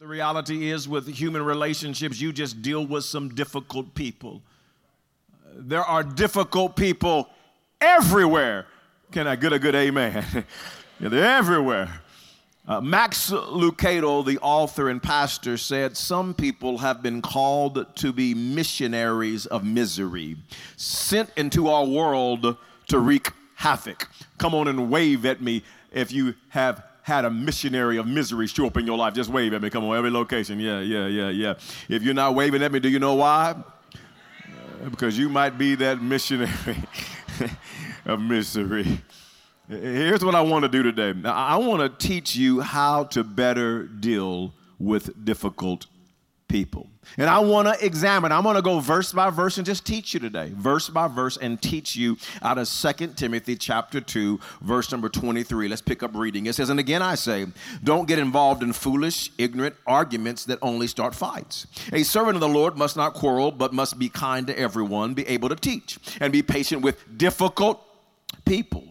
The reality is, with human relationships, you just deal with some difficult people. There are difficult people everywhere. Can I get a good amen? yeah, they're everywhere. Uh, Max Lucado, the author and pastor, said some people have been called to be missionaries of misery, sent into our world to wreak havoc. Come on and wave at me if you have had a missionary of misery show up in your life, just wave at me. Come on, every location. Yeah, yeah, yeah, yeah. If you're not waving at me, do you know why? Uh, because you might be that missionary of misery. Here's what I want to do today. I want to teach you how to better deal with difficult people. And I want to examine, I'm going to go verse by verse and just teach you today, verse by verse, and teach you out of Second Timothy chapter 2, verse number 23. Let's pick up reading. It says, And again I say, don't get involved in foolish, ignorant arguments that only start fights. A servant of the Lord must not quarrel, but must be kind to everyone, be able to teach, and be patient with difficult people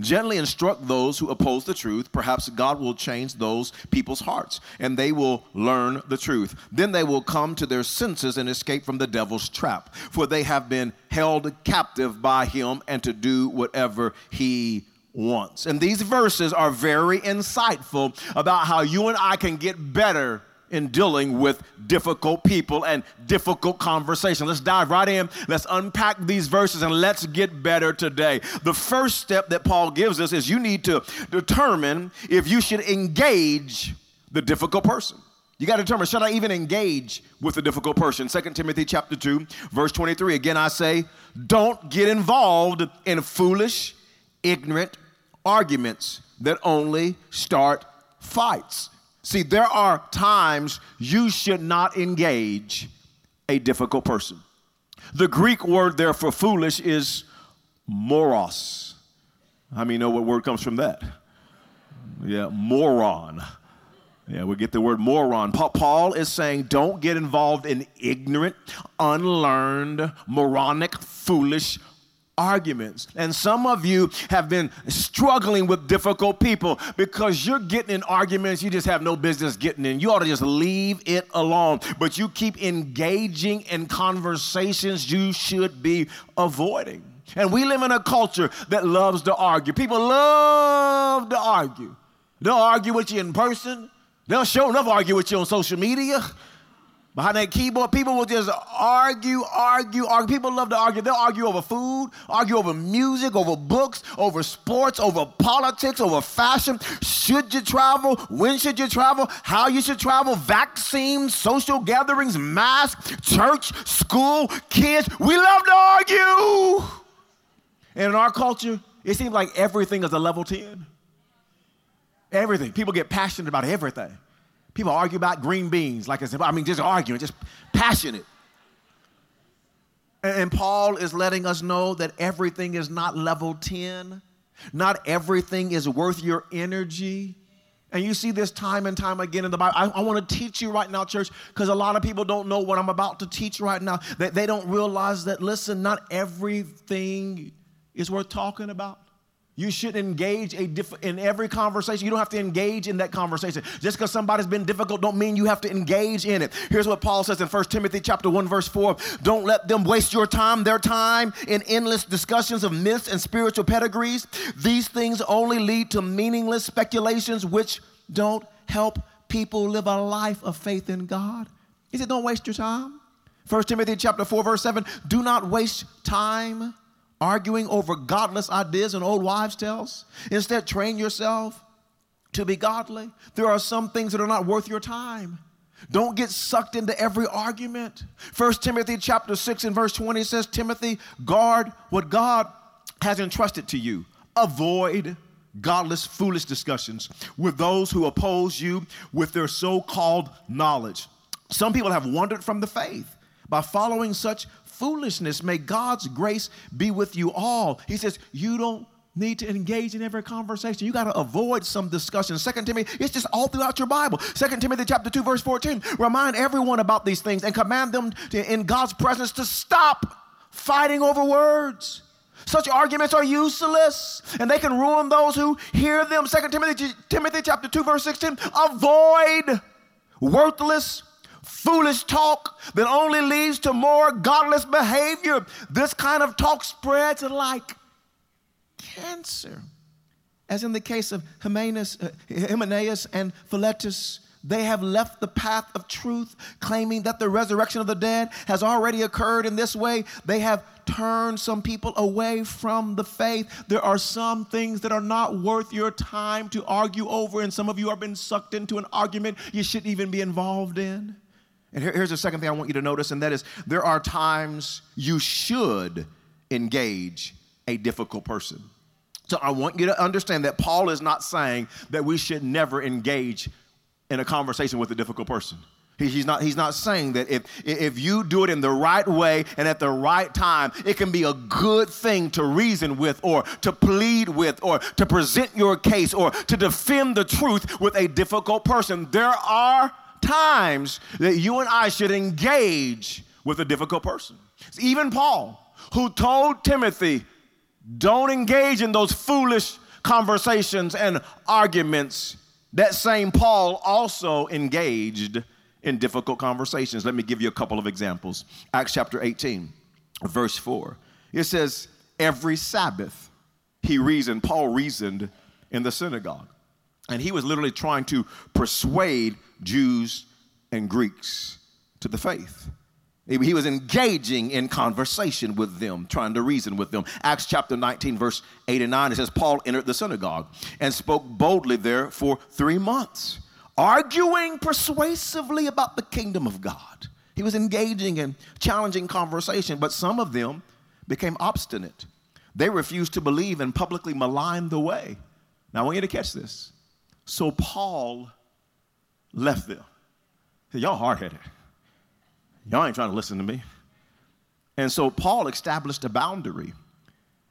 Gently instruct those who oppose the truth. Perhaps God will change those people's hearts and they will learn the truth. Then they will come to their senses and escape from the devil's trap, for they have been held captive by him and to do whatever he wants. And these verses are very insightful about how you and I can get better in dealing with difficult people and difficult conversations. Let's dive right in. Let's unpack these verses and let's get better today. The first step that Paul gives us is you need to determine if you should engage the difficult person. You got to determine should I even engage with the difficult person? 2 Timothy chapter 2, verse 23. Again I say, don't get involved in foolish, ignorant arguments that only start fights. See, there are times you should not engage a difficult person. The Greek word there for foolish is moros. How many know what word comes from that? Yeah, moron. Yeah, we get the word moron. Paul is saying don't get involved in ignorant, unlearned, moronic, foolish arguments. And some of you have been struggling with difficult people because you're getting in arguments you just have no business getting in. You ought to just leave it alone. But you keep engaging in conversations you should be avoiding. And we live in a culture that loves to argue. People love to argue. They'll argue with you in person. They'll show enough argue with you on social media. Behind that keyboard, people will just argue, argue, argue. People love to argue. They'll argue over food, argue over music, over books, over sports, over politics, over fashion. Should you travel? When should you travel? How you should travel? Vaccines, social gatherings, masks, church, school, kids. We love to argue. And in our culture, it seems like everything is a level 10. Everything. People get passionate about everything. People argue about green beans, like I said, I mean, just arguing, just passionate. And, Paul is letting us know that everything is not level 10, not everything is worth your energy. And you see this time and time again in the Bible. I, I want to teach you right now, church, because a lot of people don't know what I'm about to teach right now. They, they don't realize that, listen, not everything is worth talking about. You should engage a diff- in every conversation. You don't have to engage in that conversation. Just because somebody's been difficult don't mean you have to engage in it. Here's what Paul says in 1 Timothy chapter 1 verse 4. Don't let them waste your time, their time in endless discussions of myths and spiritual pedigrees. These things only lead to meaningless speculations which don't help people live a life of faith in God. He said don't waste your time. 1 Timothy chapter 4 verse 7. Do not waste time arguing over godless ideas and old wives' tales. Instead, train yourself to be godly. There are some things that are not worth your time. Don't get sucked into every argument. First Timothy chapter 6 and verse 20 says, Timothy, guard what God has entrusted to you. Avoid godless, foolish discussions with those who oppose you with their so-called knowledge. Some people have wandered from the faith by following such foolishness. May God's grace be with you all. He says, You don't need to engage in every conversation. You got to avoid some discussion. Second Timothy, it's just all throughout your Bible. Second Timothy chapter 2, verse 14. Remind everyone about these things and command them to, in God's presence to stop fighting over words. Such arguments are useless and they can ruin those who hear them. Second Timothy, Timothy chapter 2, verse 16. Avoid worthless, foolish talk that only leads to more godless behavior. This kind of talk spreads like cancer. As in the case of uh, Hymenaeus and Philetus, they have left the path of truth, claiming that the resurrection of the dead has already occurred in this way. They have turned some people away from the faith. There are some things that are not worth your time to argue over, and some of you are being sucked into an argument you shouldn't even be involved in. And here, here's the second thing I want you to notice, and that is there are times you should engage a difficult person. So I want you to understand that Paul is not saying that we should never engage in a conversation with a difficult person. he's, not, he's not saying that if, if you do it in the right way and at the right time, it can be a good thing to reason with or to plead with or to present your case or to defend the truth with a difficult person. There are times that you and I should engage with a difficult person. Even Paul, who told Timothy, don't engage in those foolish conversations and arguments that same Paul also engaged in difficult conversations. Let me give you a couple of examples. Acts chapter 18, verse 4. It says, Every Sabbath he reasoned, Paul reasoned in the synagogue. And he was literally trying to persuade Jews and Greeks to the faith. He was engaging in conversation with them, trying to reason with them. Acts chapter 19, verse 8 and 9, it says, Paul entered the synagogue and spoke boldly there for three months, arguing persuasively about the kingdom of God. He was engaging in challenging conversation, but some of them became obstinate. They refused to believe and publicly maligned the way. Now, I want you to catch this. So Paul left them. Y'all hard headed. Y'all ain't trying to listen to me. And so Paul established a boundary.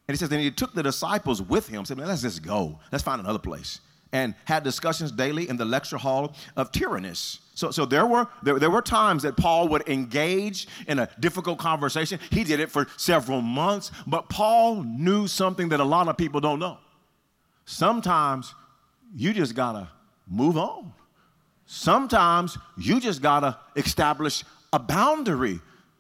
And he says, and he took the disciples with him, said, Man, let's just go. Let's find another place. And had discussions daily in the lecture hall of Tyrannus. So, so there, were, there, there were times that Paul would engage in a difficult conversation. He did it for several months, but Paul knew something that a lot of people don't know. Sometimes you just gotta move on. Sometimes you just gotta establish a boundary.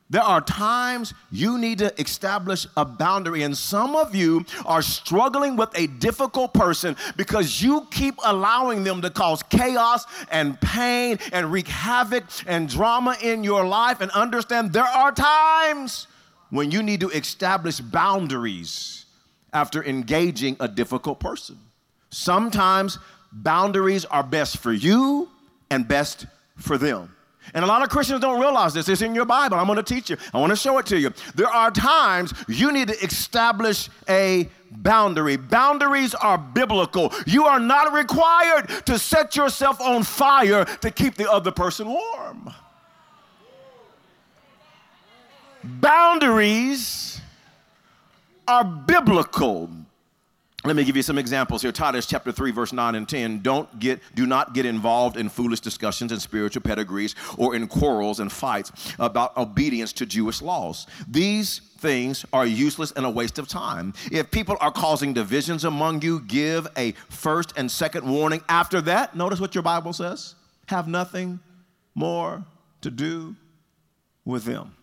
There are times you need to establish a boundary, and some of you are struggling with a difficult person because you keep allowing them to cause chaos and pain and wreak havoc and drama in your life. And understand there are times when you need to establish boundaries after engaging a difficult person. Sometimes boundaries are best for you and best for them. And a lot of Christians don't realize this. It's in your Bible. I'm going to teach you. I want to show it to you. There are times you need to establish a boundary. Boundaries are biblical. You are not required to set yourself on fire to keep the other person warm. Boundaries are biblical. Let me give you some examples here. Titus chapter 3, verse 9 and 10. Don't get, do not get involved in foolish discussions and spiritual pedigrees or in quarrels and fights about obedience to Jewish laws. These things are useless and a waste of time. If people are causing divisions among you, give a first and second warning. After that, notice what your Bible says have nothing more to do with them.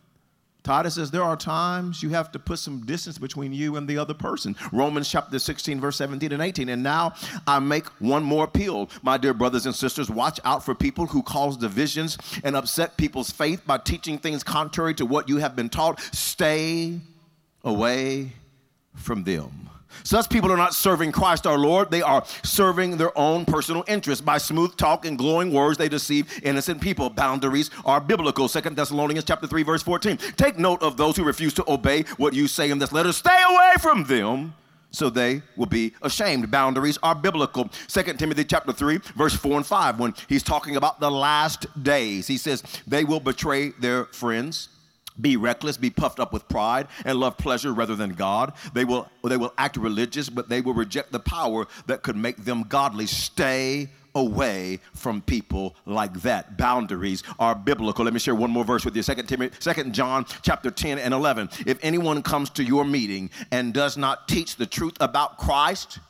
Titus says there are times you have to put some distance between you and the other person. Romans chapter 16, verse 17 and 18. And now I make one more appeal. My dear brothers and sisters, watch out for people who cause divisions and upset people's faith by teaching things contrary to what you have been taught. Stay away from them. Such people are not serving Christ our Lord. They are serving their own personal interests. By smooth talk and glowing words, they deceive innocent people. Boundaries are biblical. Second Thessalonians chapter 3, verse 14. Take note of those who refuse to obey what you say in this letter. Stay away from them so they will be ashamed. Boundaries are biblical. Second Timothy chapter 3, verse 4 and 5, when he's talking about the last days, he says, They will betray their friends be reckless, be puffed up with pride, and love pleasure rather than God. They will, they will act religious, but they will reject the power that could make them godly. Stay away from people like that. Boundaries are biblical. Let me share one more verse with you. Second Timothy, Second John chapter 10 and 11. If anyone comes to your meeting and does not teach the truth about Christ,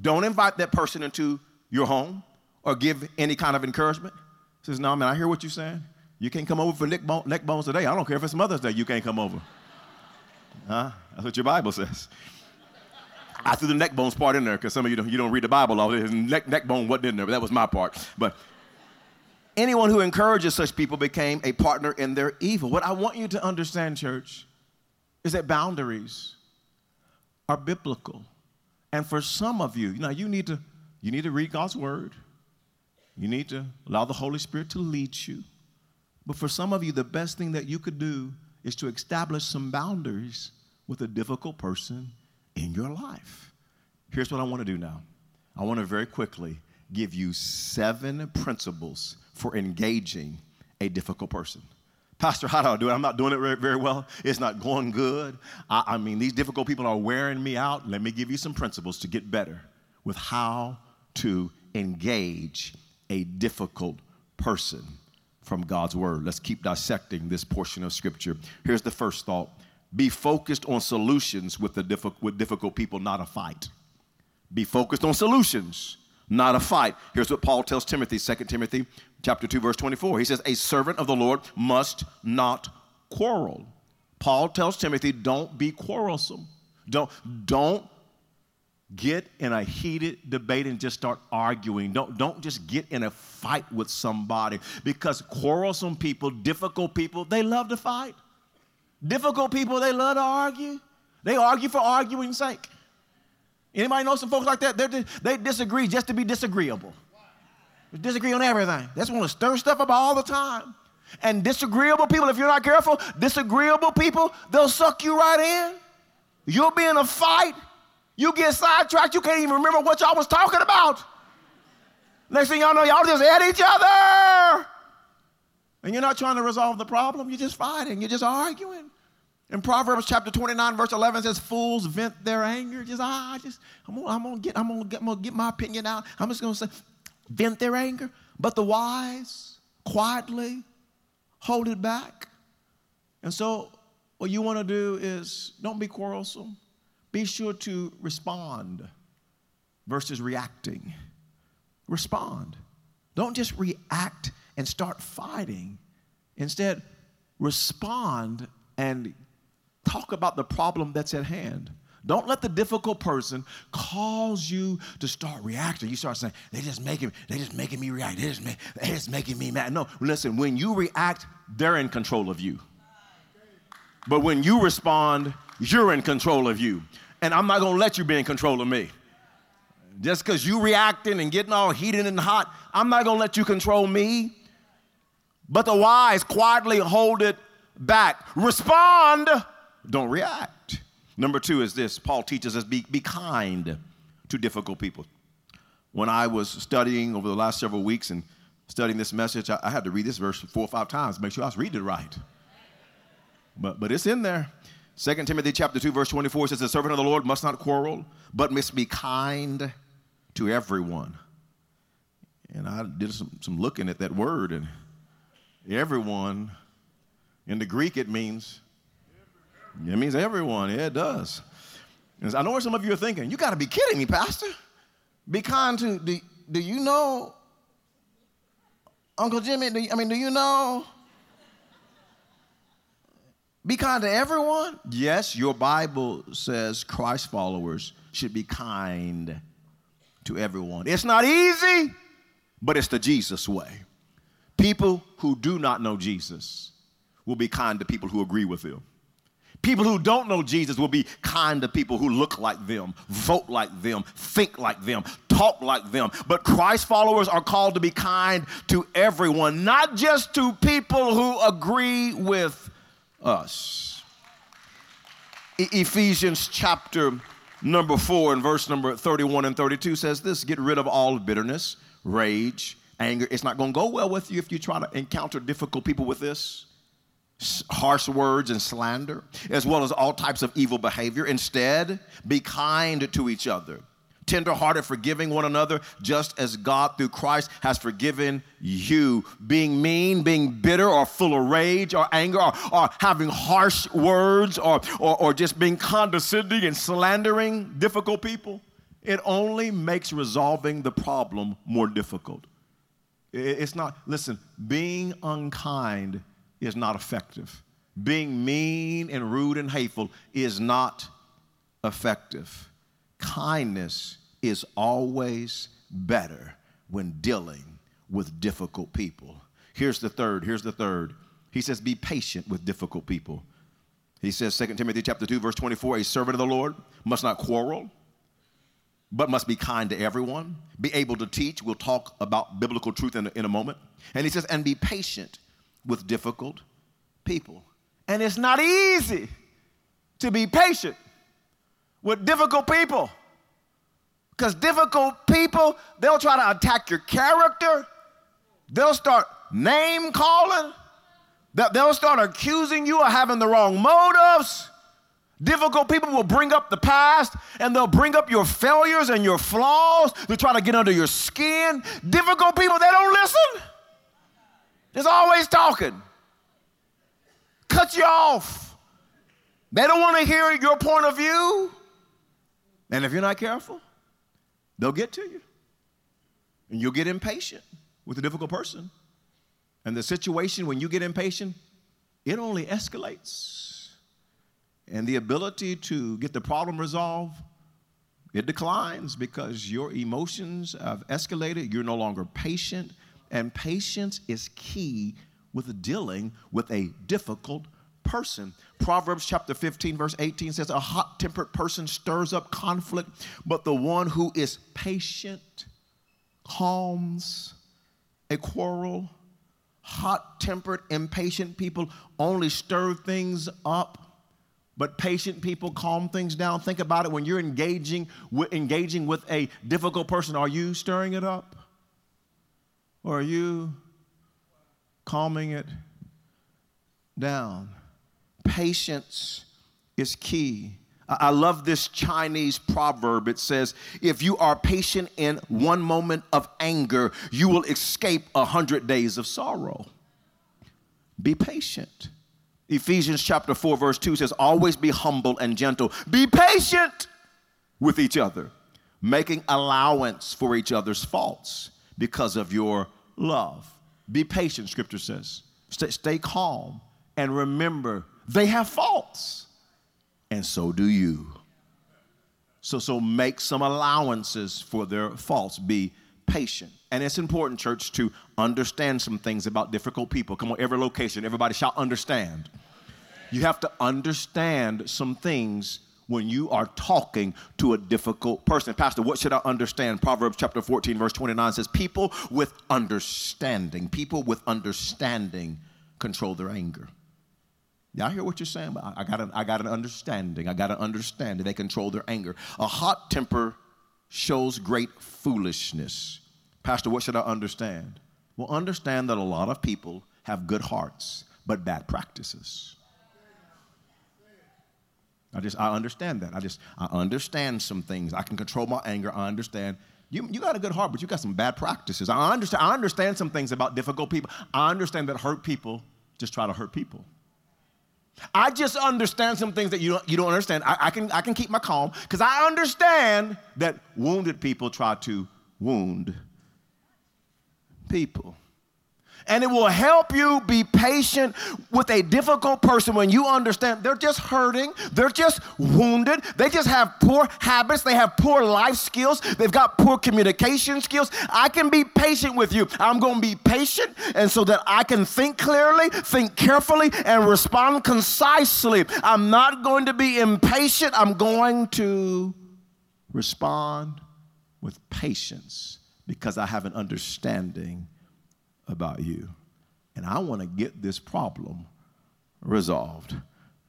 don't invite that person into your home or give any kind of encouragement. He says, No, man, I hear what you're saying. You can't come over for neck, bone, neck bones today. I don't care if it's Mother's Day, you can't come over. Huh? That's what your Bible says. I threw the neck bones part in there because some of you don't, you don't read the Bible. All neck, neck bone wasn't in there, but that was my part. But anyone who encourages such people became a partner in their evil. What I want you to understand, church, is that boundaries are biblical. And for some of you, know, you need to you need to read God's word. You need to allow the Holy Spirit to lead you. But for some of you, the best thing that you could do is to establish some boundaries with a difficult person in your life. Here's what I want to do now. I want to very quickly give you seven principles for engaging a difficult person. Pastor, how do I do it? I'm not doing it very, well. It's not going good. I, I mean, these difficult people are wearing me out. Let me give you some principles to get better with how to engage a difficult person from God's word. Let's keep dissecting this portion of scripture. Here's the first thought be focused on solutions with, the diffi- with difficult people, not a fight. Be focused on solutions, not a fight. Here's what Paul tells Timothy, 2 Timothy chapter 2, verse 24. He says, A servant of the Lord must not quarrel. Paul tells Timothy, don't be quarrelsome. Don't, don't get in a heated debate and just start arguing. Don't, don't just get in a fight with somebody because quarrelsome people, difficult people, they love to fight. Difficult people, they love to argue. They argue for arguing's sake. Anybody know some folks like that? They're, they disagree just to be disagreeable. They disagree on everything. They just want to stir stuff up all the time. And disagreeable people, if you're not careful, disagreeable people, they'll suck you right in. You'll be in a fight you get sidetracked, you can't even remember what y'all was talking about. Next thing y'all know, y'all just at each other. And you're not trying to resolve the problem, you're just fighting, you're just arguing. In Proverbs chapter 29, verse 11 says, Fools vent their anger. Just, ah, just, I'm gonna, I'm gonna get, I'm gonna get, I'm gonna get my opinion out. I'm just gonna say, vent their anger. But the wise quietly hold it back. And so, what you wanna do is don't be quarrelsome. Be sure to respond versus reacting. Respond. Don't just react and start fighting. Instead, respond and talk about the problem that's at hand. Don't let the difficult person cause you to start reacting. You start saying, they just making, they just making me react. They just, make, they just making me mad. No, listen, when you react, they're in control of you. But when you respond, you're in control of you. And I'm not gonna let you be in control of me. Just because you reacting and getting all heated and hot, I'm not gonna let you control me. But the wise quietly hold it back. Respond, don't react. Number two is this Paul teaches us be, be kind to difficult people. When I was studying over the last several weeks and studying this message, I, I had to read this verse four or five times to make sure I was reading it right. But, but it's in there. 2 Timothy chapter 2, verse 24 says, The servant of the Lord must not quarrel, but must be kind to everyone. And I did some, some looking at that word, and everyone, in the Greek, it means, it means everyone. Yeah, it does. And I know what some of you are thinking. You got to be kidding me, Pastor. Be kind to, do, do you know, Uncle Jimmy, do, I mean, do you know be kind to everyone? Yes, your Bible says Christ followers should be kind to everyone. It's not easy, but it's the Jesus way. People who do not know Jesus will be kind to people who agree with them. People who don't know Jesus will be kind to people who look like them, vote like them, think like them, talk like them. But Christ followers are called to be kind to everyone, not just to people who agree with us. E- Ephesians chapter number 4 and verse number 31 and 32 says this get rid of all bitterness, rage, anger. It's not going to go well with you if you try to encounter difficult people with this. Harsh words and slander, as well as all types of evil behavior. Instead, be kind to each other tenderhearted, forgiving one another, just as God through Christ has forgiven you. Being mean, being bitter, or full of rage or anger, or, or having harsh words, or, or, or just being condescending and slandering difficult people, it only makes resolving the problem more difficult. It's not, listen, being unkind is not effective. Being mean and rude and hateful is not effective. Kindness is always better when dealing with difficult people. Here's the third. Here's the third. He says, be patient with difficult people. He says, 2 Timothy chapter 2, verse 24, a servant of the Lord must not quarrel, but must be kind to everyone, be able to teach. We'll talk about biblical truth in a, in a moment. And he says, and be patient with difficult people. And it's not easy to be patient with difficult people. Because difficult people, they'll try to attack your character, they'll start name calling, they'll start accusing you of having the wrong motives. Difficult people will bring up the past and they'll bring up your failures and your flaws. They'll try to get under your skin. Difficult people, they don't listen. There's always talking. Cut you off. They don't want to hear your point of view. And if you're not careful, they'll get to you. And you'll get impatient with a difficult person. And the situation, when you get impatient, it only escalates. And the ability to get the problem resolved, it declines because your emotions have escalated. You're no longer patient. And patience is key with dealing with a difficult person. Proverbs chapter 15, verse 18 says, A hot tempered person stirs up conflict, but the one who is patient calms a quarrel. Hot tempered, impatient people only stir things up but patient people calm things down. Think about it when you're engaging with, engaging with a difficult person. Are you stirring it up? Or are you calming it down? Patience is key. I love this Chinese proverb. It says, If you are patient in one moment of anger, you will escape a hundred days of sorrow. Be patient. Ephesians chapter 4, verse 2 says, Always be humble and gentle. Be patient with each other, making allowance for each other's faults because of your love. Be patient, scripture says. Stay, stay calm and remember they have faults, and so do you. So, so make some allowances for their faults. Be patient. And it's important, church, to understand some things about difficult people. Come on, every location, everybody shall understand. You have to understand some things when you are talking to a difficult person. Pastor, what should I understand? Proverbs chapter 14, verse 29 says, People with understanding, people with understanding control their anger. Yeah, I hear what you're saying, but I got, an, I got an understanding. I got an understanding. They control their anger. A hot temper shows great foolishness. Pastor, what should I understand? Well, understand that a lot of people have good hearts, but bad practices. I just, I understand that. I just, I understand some things. I can control my anger. I understand. You, you got a good heart, but you got some bad practices. I understand, I understand some things about difficult people. I understand that hurt people just try to hurt people. I just understand some things that you don't, you don't understand. I, I, can, I can keep my calm because I understand that wounded people try to wound people and it will help you be patient with a difficult person when you understand they're just hurting, they're just wounded, they just have poor habits, they have poor life skills, they've got poor communication skills. I can be patient with you. I'm going to be patient, and so that I can think clearly, think carefully, and respond concisely. I'm not going to be impatient, I'm going to respond with patience because I have an understanding about you. And I want to get this problem resolved.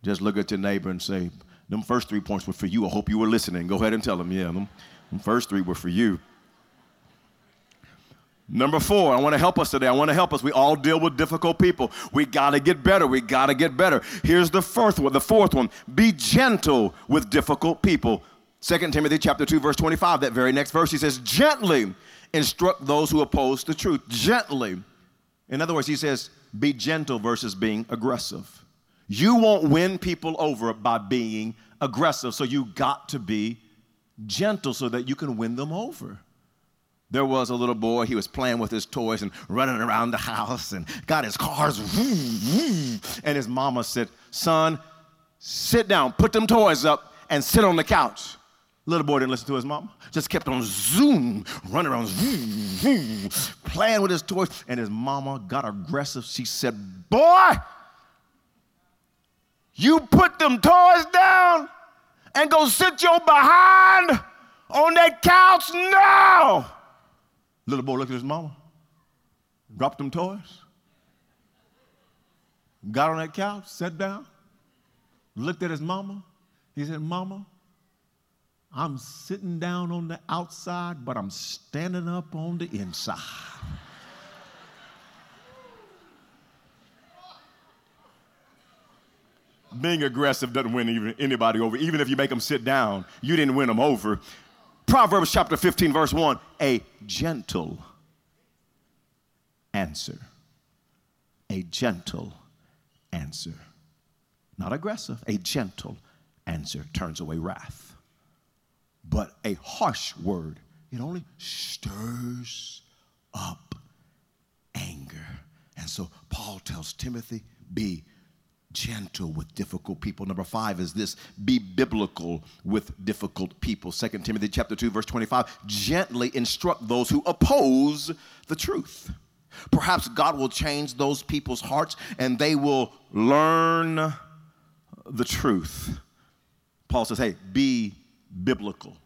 Just look at your neighbor and say, them first three points were for you. I hope you were listening. Go ahead and tell them, yeah, them, them first three were for you. Number four, I want to help us today. I want to help us. We all deal with difficult people. We got to get better. We got to get better. Here's the fourth one. The fourth one: be gentle with difficult people. 2 Timothy chapter 2, verse 25. That very next verse, he says, "Gently instruct those who oppose the truth." Gently. In other words, he says, be gentle versus being aggressive. You won't win people over by being aggressive, so you got to be gentle so that you can win them over. there was a little boy. He was playing with his toys and running around the house and got his cars. And his mama said, Son, sit down, put them toys up, and sit on the couch. Little boy didn't listen to his mama. Just kept on zoom, running around, zoom, zoom, playing with his toys. And his mama got aggressive. She said, Boy, you put them toys down and go sit your behind on that couch now. Little boy looked at his mama, dropped them toys, got on that couch, sat down, looked at his mama. He said, Mama, I'm sitting down on the outside, but I'm standing up on the inside. Being aggressive doesn't win even, anybody over. Even if you make them sit down, you didn't win them over. Proverbs chapter 15, verse 1 a gentle answer. A gentle answer. Not aggressive, a gentle answer turns away wrath. But a harsh word, it only stirs up anger. And so Paul tells Timothy, be gentle with difficult people. Number five is this be biblical with difficult people. Second Timothy chapter 2, verse 25. Gently instruct those who oppose the truth. Perhaps God will change those people's hearts and they will learn the truth. Paul says, hey, be biblical.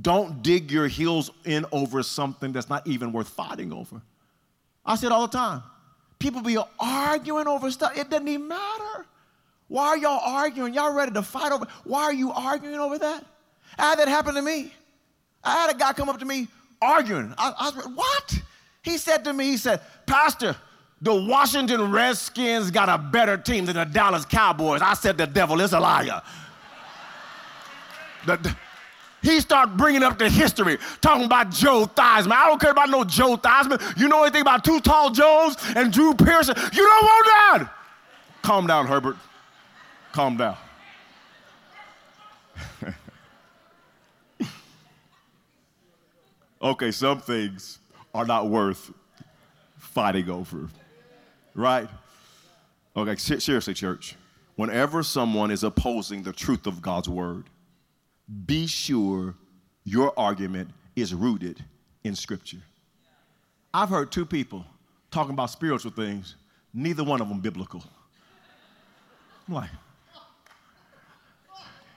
Don't dig your heels in over something that's not even worth fighting over. I say it all the time. People be arguing over stuff. It doesn't even matter. Why are y'all arguing? Y'all ready to fight over? Why are you arguing over that? I had that happen to me. I had a guy come up to me arguing. I, I was, what? He said to me, he said, Pastor, the Washington Redskins got a better team than the Dallas Cowboys. I said, the devil is a liar. The, he started bringing up the history, talking about Joe Theismann. I don't care about no Joe Theismann. You know anything about Too Tall Jones and Drew Pearson? You don't want that. Calm down, Herbert. Calm down. okay, some things are not worth fighting over, right? Okay, seriously, church. Whenever someone is opposing the truth of God's word, be sure your argument is rooted in Scripture. I've heard two people talking about spiritual things, neither one of them biblical. I'm like,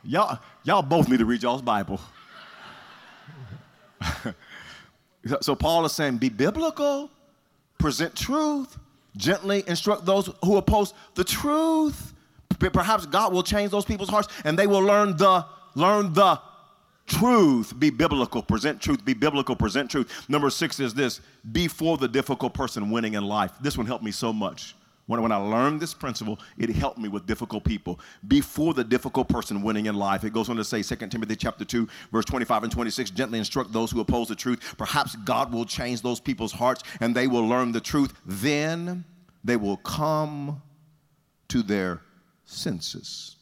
y'all, y'all both need to read y'all's Bible. so Paul is saying, be biblical, present truth, gently instruct those who oppose the truth. Perhaps God will change those people's hearts and they will learn the Learn the truth, be biblical, present truth, be biblical, present truth. Number six is this be for the difficult person winning in life. This one helped me so much. When, when I learned this principle, it helped me with difficult people. Before the difficult person winning in life. It goes on to say, 2 Timothy chapter 2, verse 25 and 26, gently instruct those who oppose the truth. Perhaps God will change those people's hearts and they will learn the truth. Then they will come to their senses.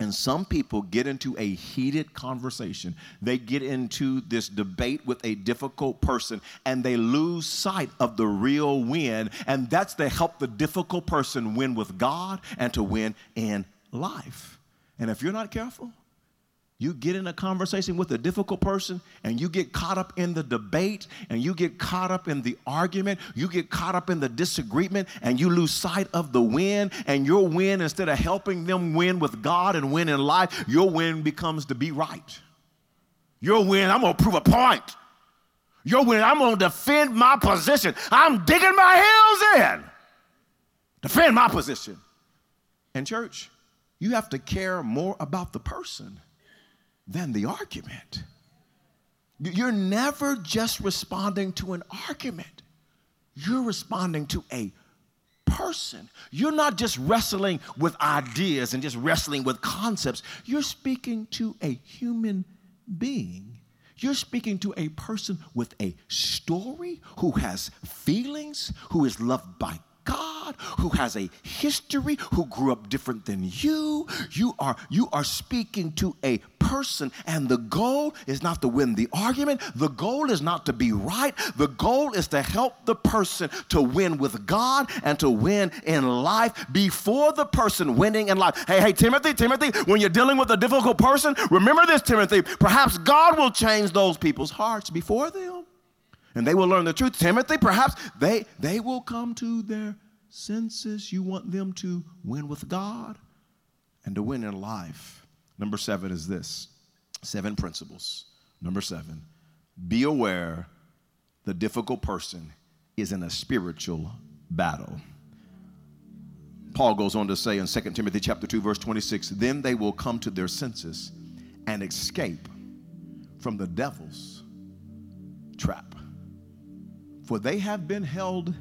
And some people get into a heated conversation. They get into this debate with a difficult person and they lose sight of the real win. And that's to help the difficult person win with God and to win in life. And if you're not careful, you get in a conversation with a difficult person and you get caught up in the debate and you get caught up in the argument, you get caught up in the disagreement and you lose sight of the win. And your win, instead of helping them win with God and win in life, your win becomes to be right. Your win, I'm gonna prove a point. Your win, I'm gonna defend my position. I'm digging my heels in. Defend my position. And, church, you have to care more about the person than the argument. You're never just responding to an argument, you're responding to a person. You're not just wrestling with ideas and just wrestling with concepts, you're speaking to a human being. You're speaking to a person with a story who has feelings, who is loved by God God, who has a history, who grew up different than you. You are you are speaking to a person and the goal is not to win the argument. The goal is not to be right. The goal is to help the person to win with God and to win in life before the person winning in life. Hey, hey, Timothy, Timothy, when you're dealing with a difficult person, remember this, Timothy. Perhaps God will change those people's hearts before them and they will learn the truth. Timothy, perhaps they, they will come to their senses. You want them to win with God and to win in life. Number seven is this seven principles. Number seven, be aware the difficult person is in a spiritual battle. Paul goes on to say in 2 Timothy chapter 2 verse 26, then they will come to their senses and escape from the devil's trap for they have been held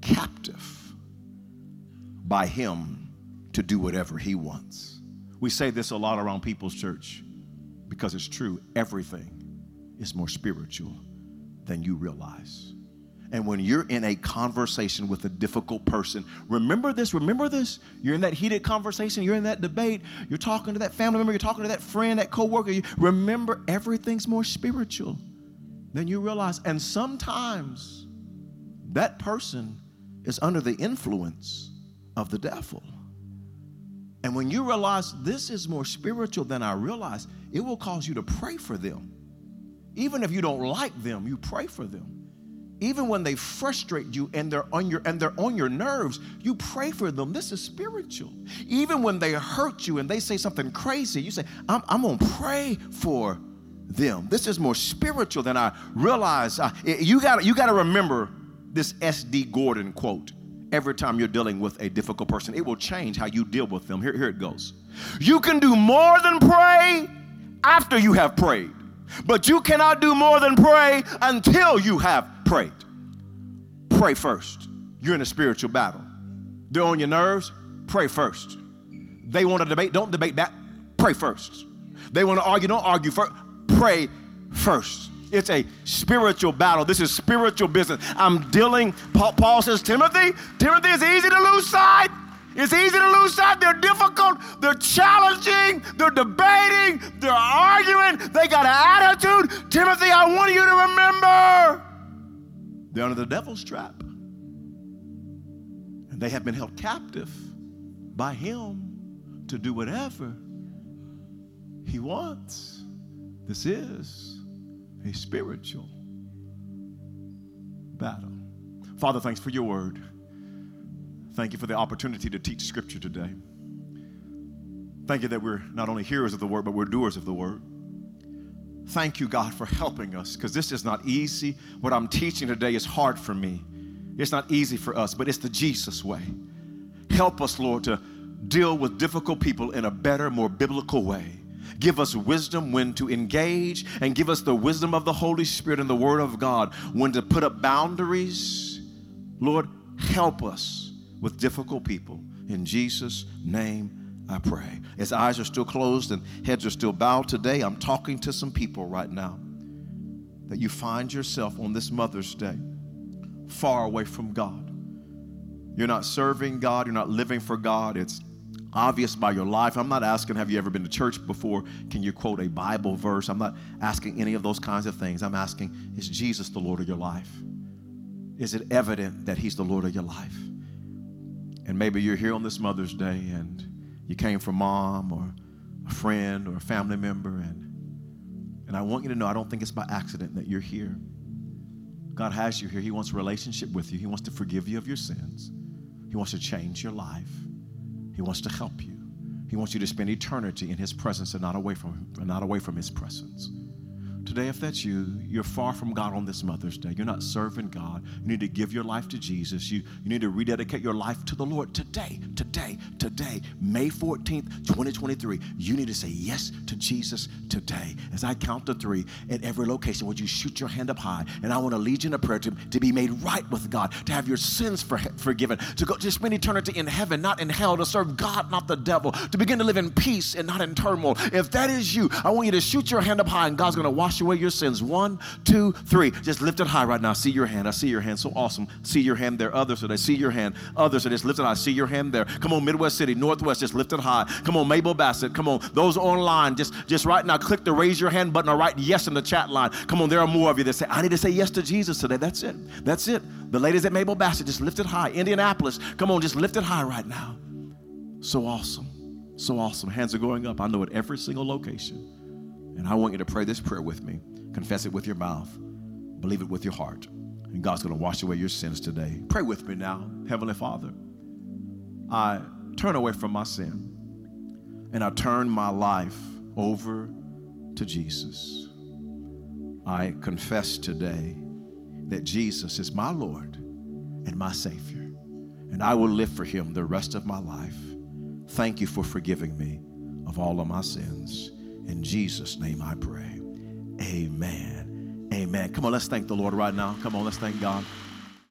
captive by him to do whatever he wants. We say this a lot around people's church because it's true. Everything is more spiritual than you realize. And when you're in a conversation with a difficult person, remember this, remember this. You're in that heated conversation, you're in that debate, you're talking to that family member, you're talking to that friend, that coworker. You, remember, everything's more spiritual than you realize. And sometimes that person is under the influence of the devil. And when you realize this is more spiritual than I realize, it will cause you to pray for them. Even if you don't like them, you pray for them. Even when they frustrate you and they're on your and they're on your nerves, you pray for them. This is spiritual. Even when they hurt you and they say something crazy, you say, I'm, I'm gonna pray for them. This is more spiritual than I realize. You got you got to remember this S.D. Gordon quote every time you're dealing with a difficult person. It will change how you deal with them. Here, here it goes. You can do more than pray after you have prayed, but you cannot do more than pray until you have prayed. Pray first. You're in a spiritual battle. They're on your nerves. Pray first. They want to debate. Don't debate that. Pray first. They want to argue. Don't argue first pray first. It's a spiritual battle. This is spiritual business. I'm dealing, Paul, says, Timothy, Timothy, it's easy to lose sight. It's easy to lose sight. They're difficult. They're challenging. They're debating. They're arguing. They got an attitude. Timothy, I want you to remember they're under the devil's trap. And they have been held captive by him to do whatever he wants. This is a spiritual battle. Father, thanks for your word. Thank you for the opportunity to teach scripture today. Thank you that we're not only hearers of the word, but we're doers of the word. Thank you, God, for helping us because this is not easy. What I'm teaching today is hard for me. It's not easy for us, but it's the Jesus way. Help us, Lord, to deal with difficult people in a better, more biblical way. Give us wisdom when to engage and give us the wisdom of the Holy Spirit and the Word of God when to put up boundaries. Lord, help us with difficult people. In Jesus' name, I pray. As eyes are still closed and heads are still bowed today, I'm talking to some people right now that you find yourself on this Mother's Day far away from God. You're not serving God, you're not living for God. It's obvious by your life. I'm not asking, have you ever been to church before? Can you quote a Bible verse? I'm not asking any of those kinds of things. I'm asking, is Jesus the Lord of your life? Is it evident that He's the Lord of your life? And maybe you're here on this Mother's Day and you came from mom or a friend or a family member, and, and I want you to know I don't think it's by accident that you're here. God has you here. He wants a relationship with you, He wants to forgive you of your sins, He wants to change your life. He wants to help you. He wants you to spend eternity in His presence and not away from not away from His presence. Today, if that's you, you're far from God on this Mother's Day. You're not serving God. You need to give your life to Jesus. You, you need to rededicate your life to the Lord today, today, today, May 14th, 2023. You need to say yes to Jesus today. As I count to three at every location, would you shoot your hand up high? And I want to lead you in a prayer to, to be made right with God, to have your sins for, forgiven, to go to spend eternity in heaven, not in hell, to serve God, not the devil, to begin to live in peace and not in turmoil. If that is you, I want you to shoot your hand up high, and God's going to wash wash away your sins. One, two, three. Just lift it high right now. I see your hand. I see your hand. So awesome. See your hand there. Others today. See your hand. Others are just lift it high. See your hand there. Come on, Midwest City, Northwest, just lift it high. Come on, Mabel Bassett. Come on. Those online, just, just right now, click the raise your hand button or write yes in the chat line. Come on, there are more of you that say, I need to say yes to Jesus today. That's it. That's it. The ladies at Mabel Bassett, just lift it high. Indianapolis, come on, just lift it high right now. So awesome. So awesome. Hands are going up. I know at every single location. And I want you to pray this prayer with me. Confess it with your mouth, believe it with your heart. And God's going to wash away your sins today. Pray with me now. Heavenly Father, I turn away from my sin and I turn my life over to Jesus. I confess today that Jesus is my Lord and my Savior, and I will live for Him the rest of my life. Thank you for forgiving me of all of my sins. In Jesus' name I pray. Amen. Amen. Come on, let's thank the Lord right now. Come on, let's thank God.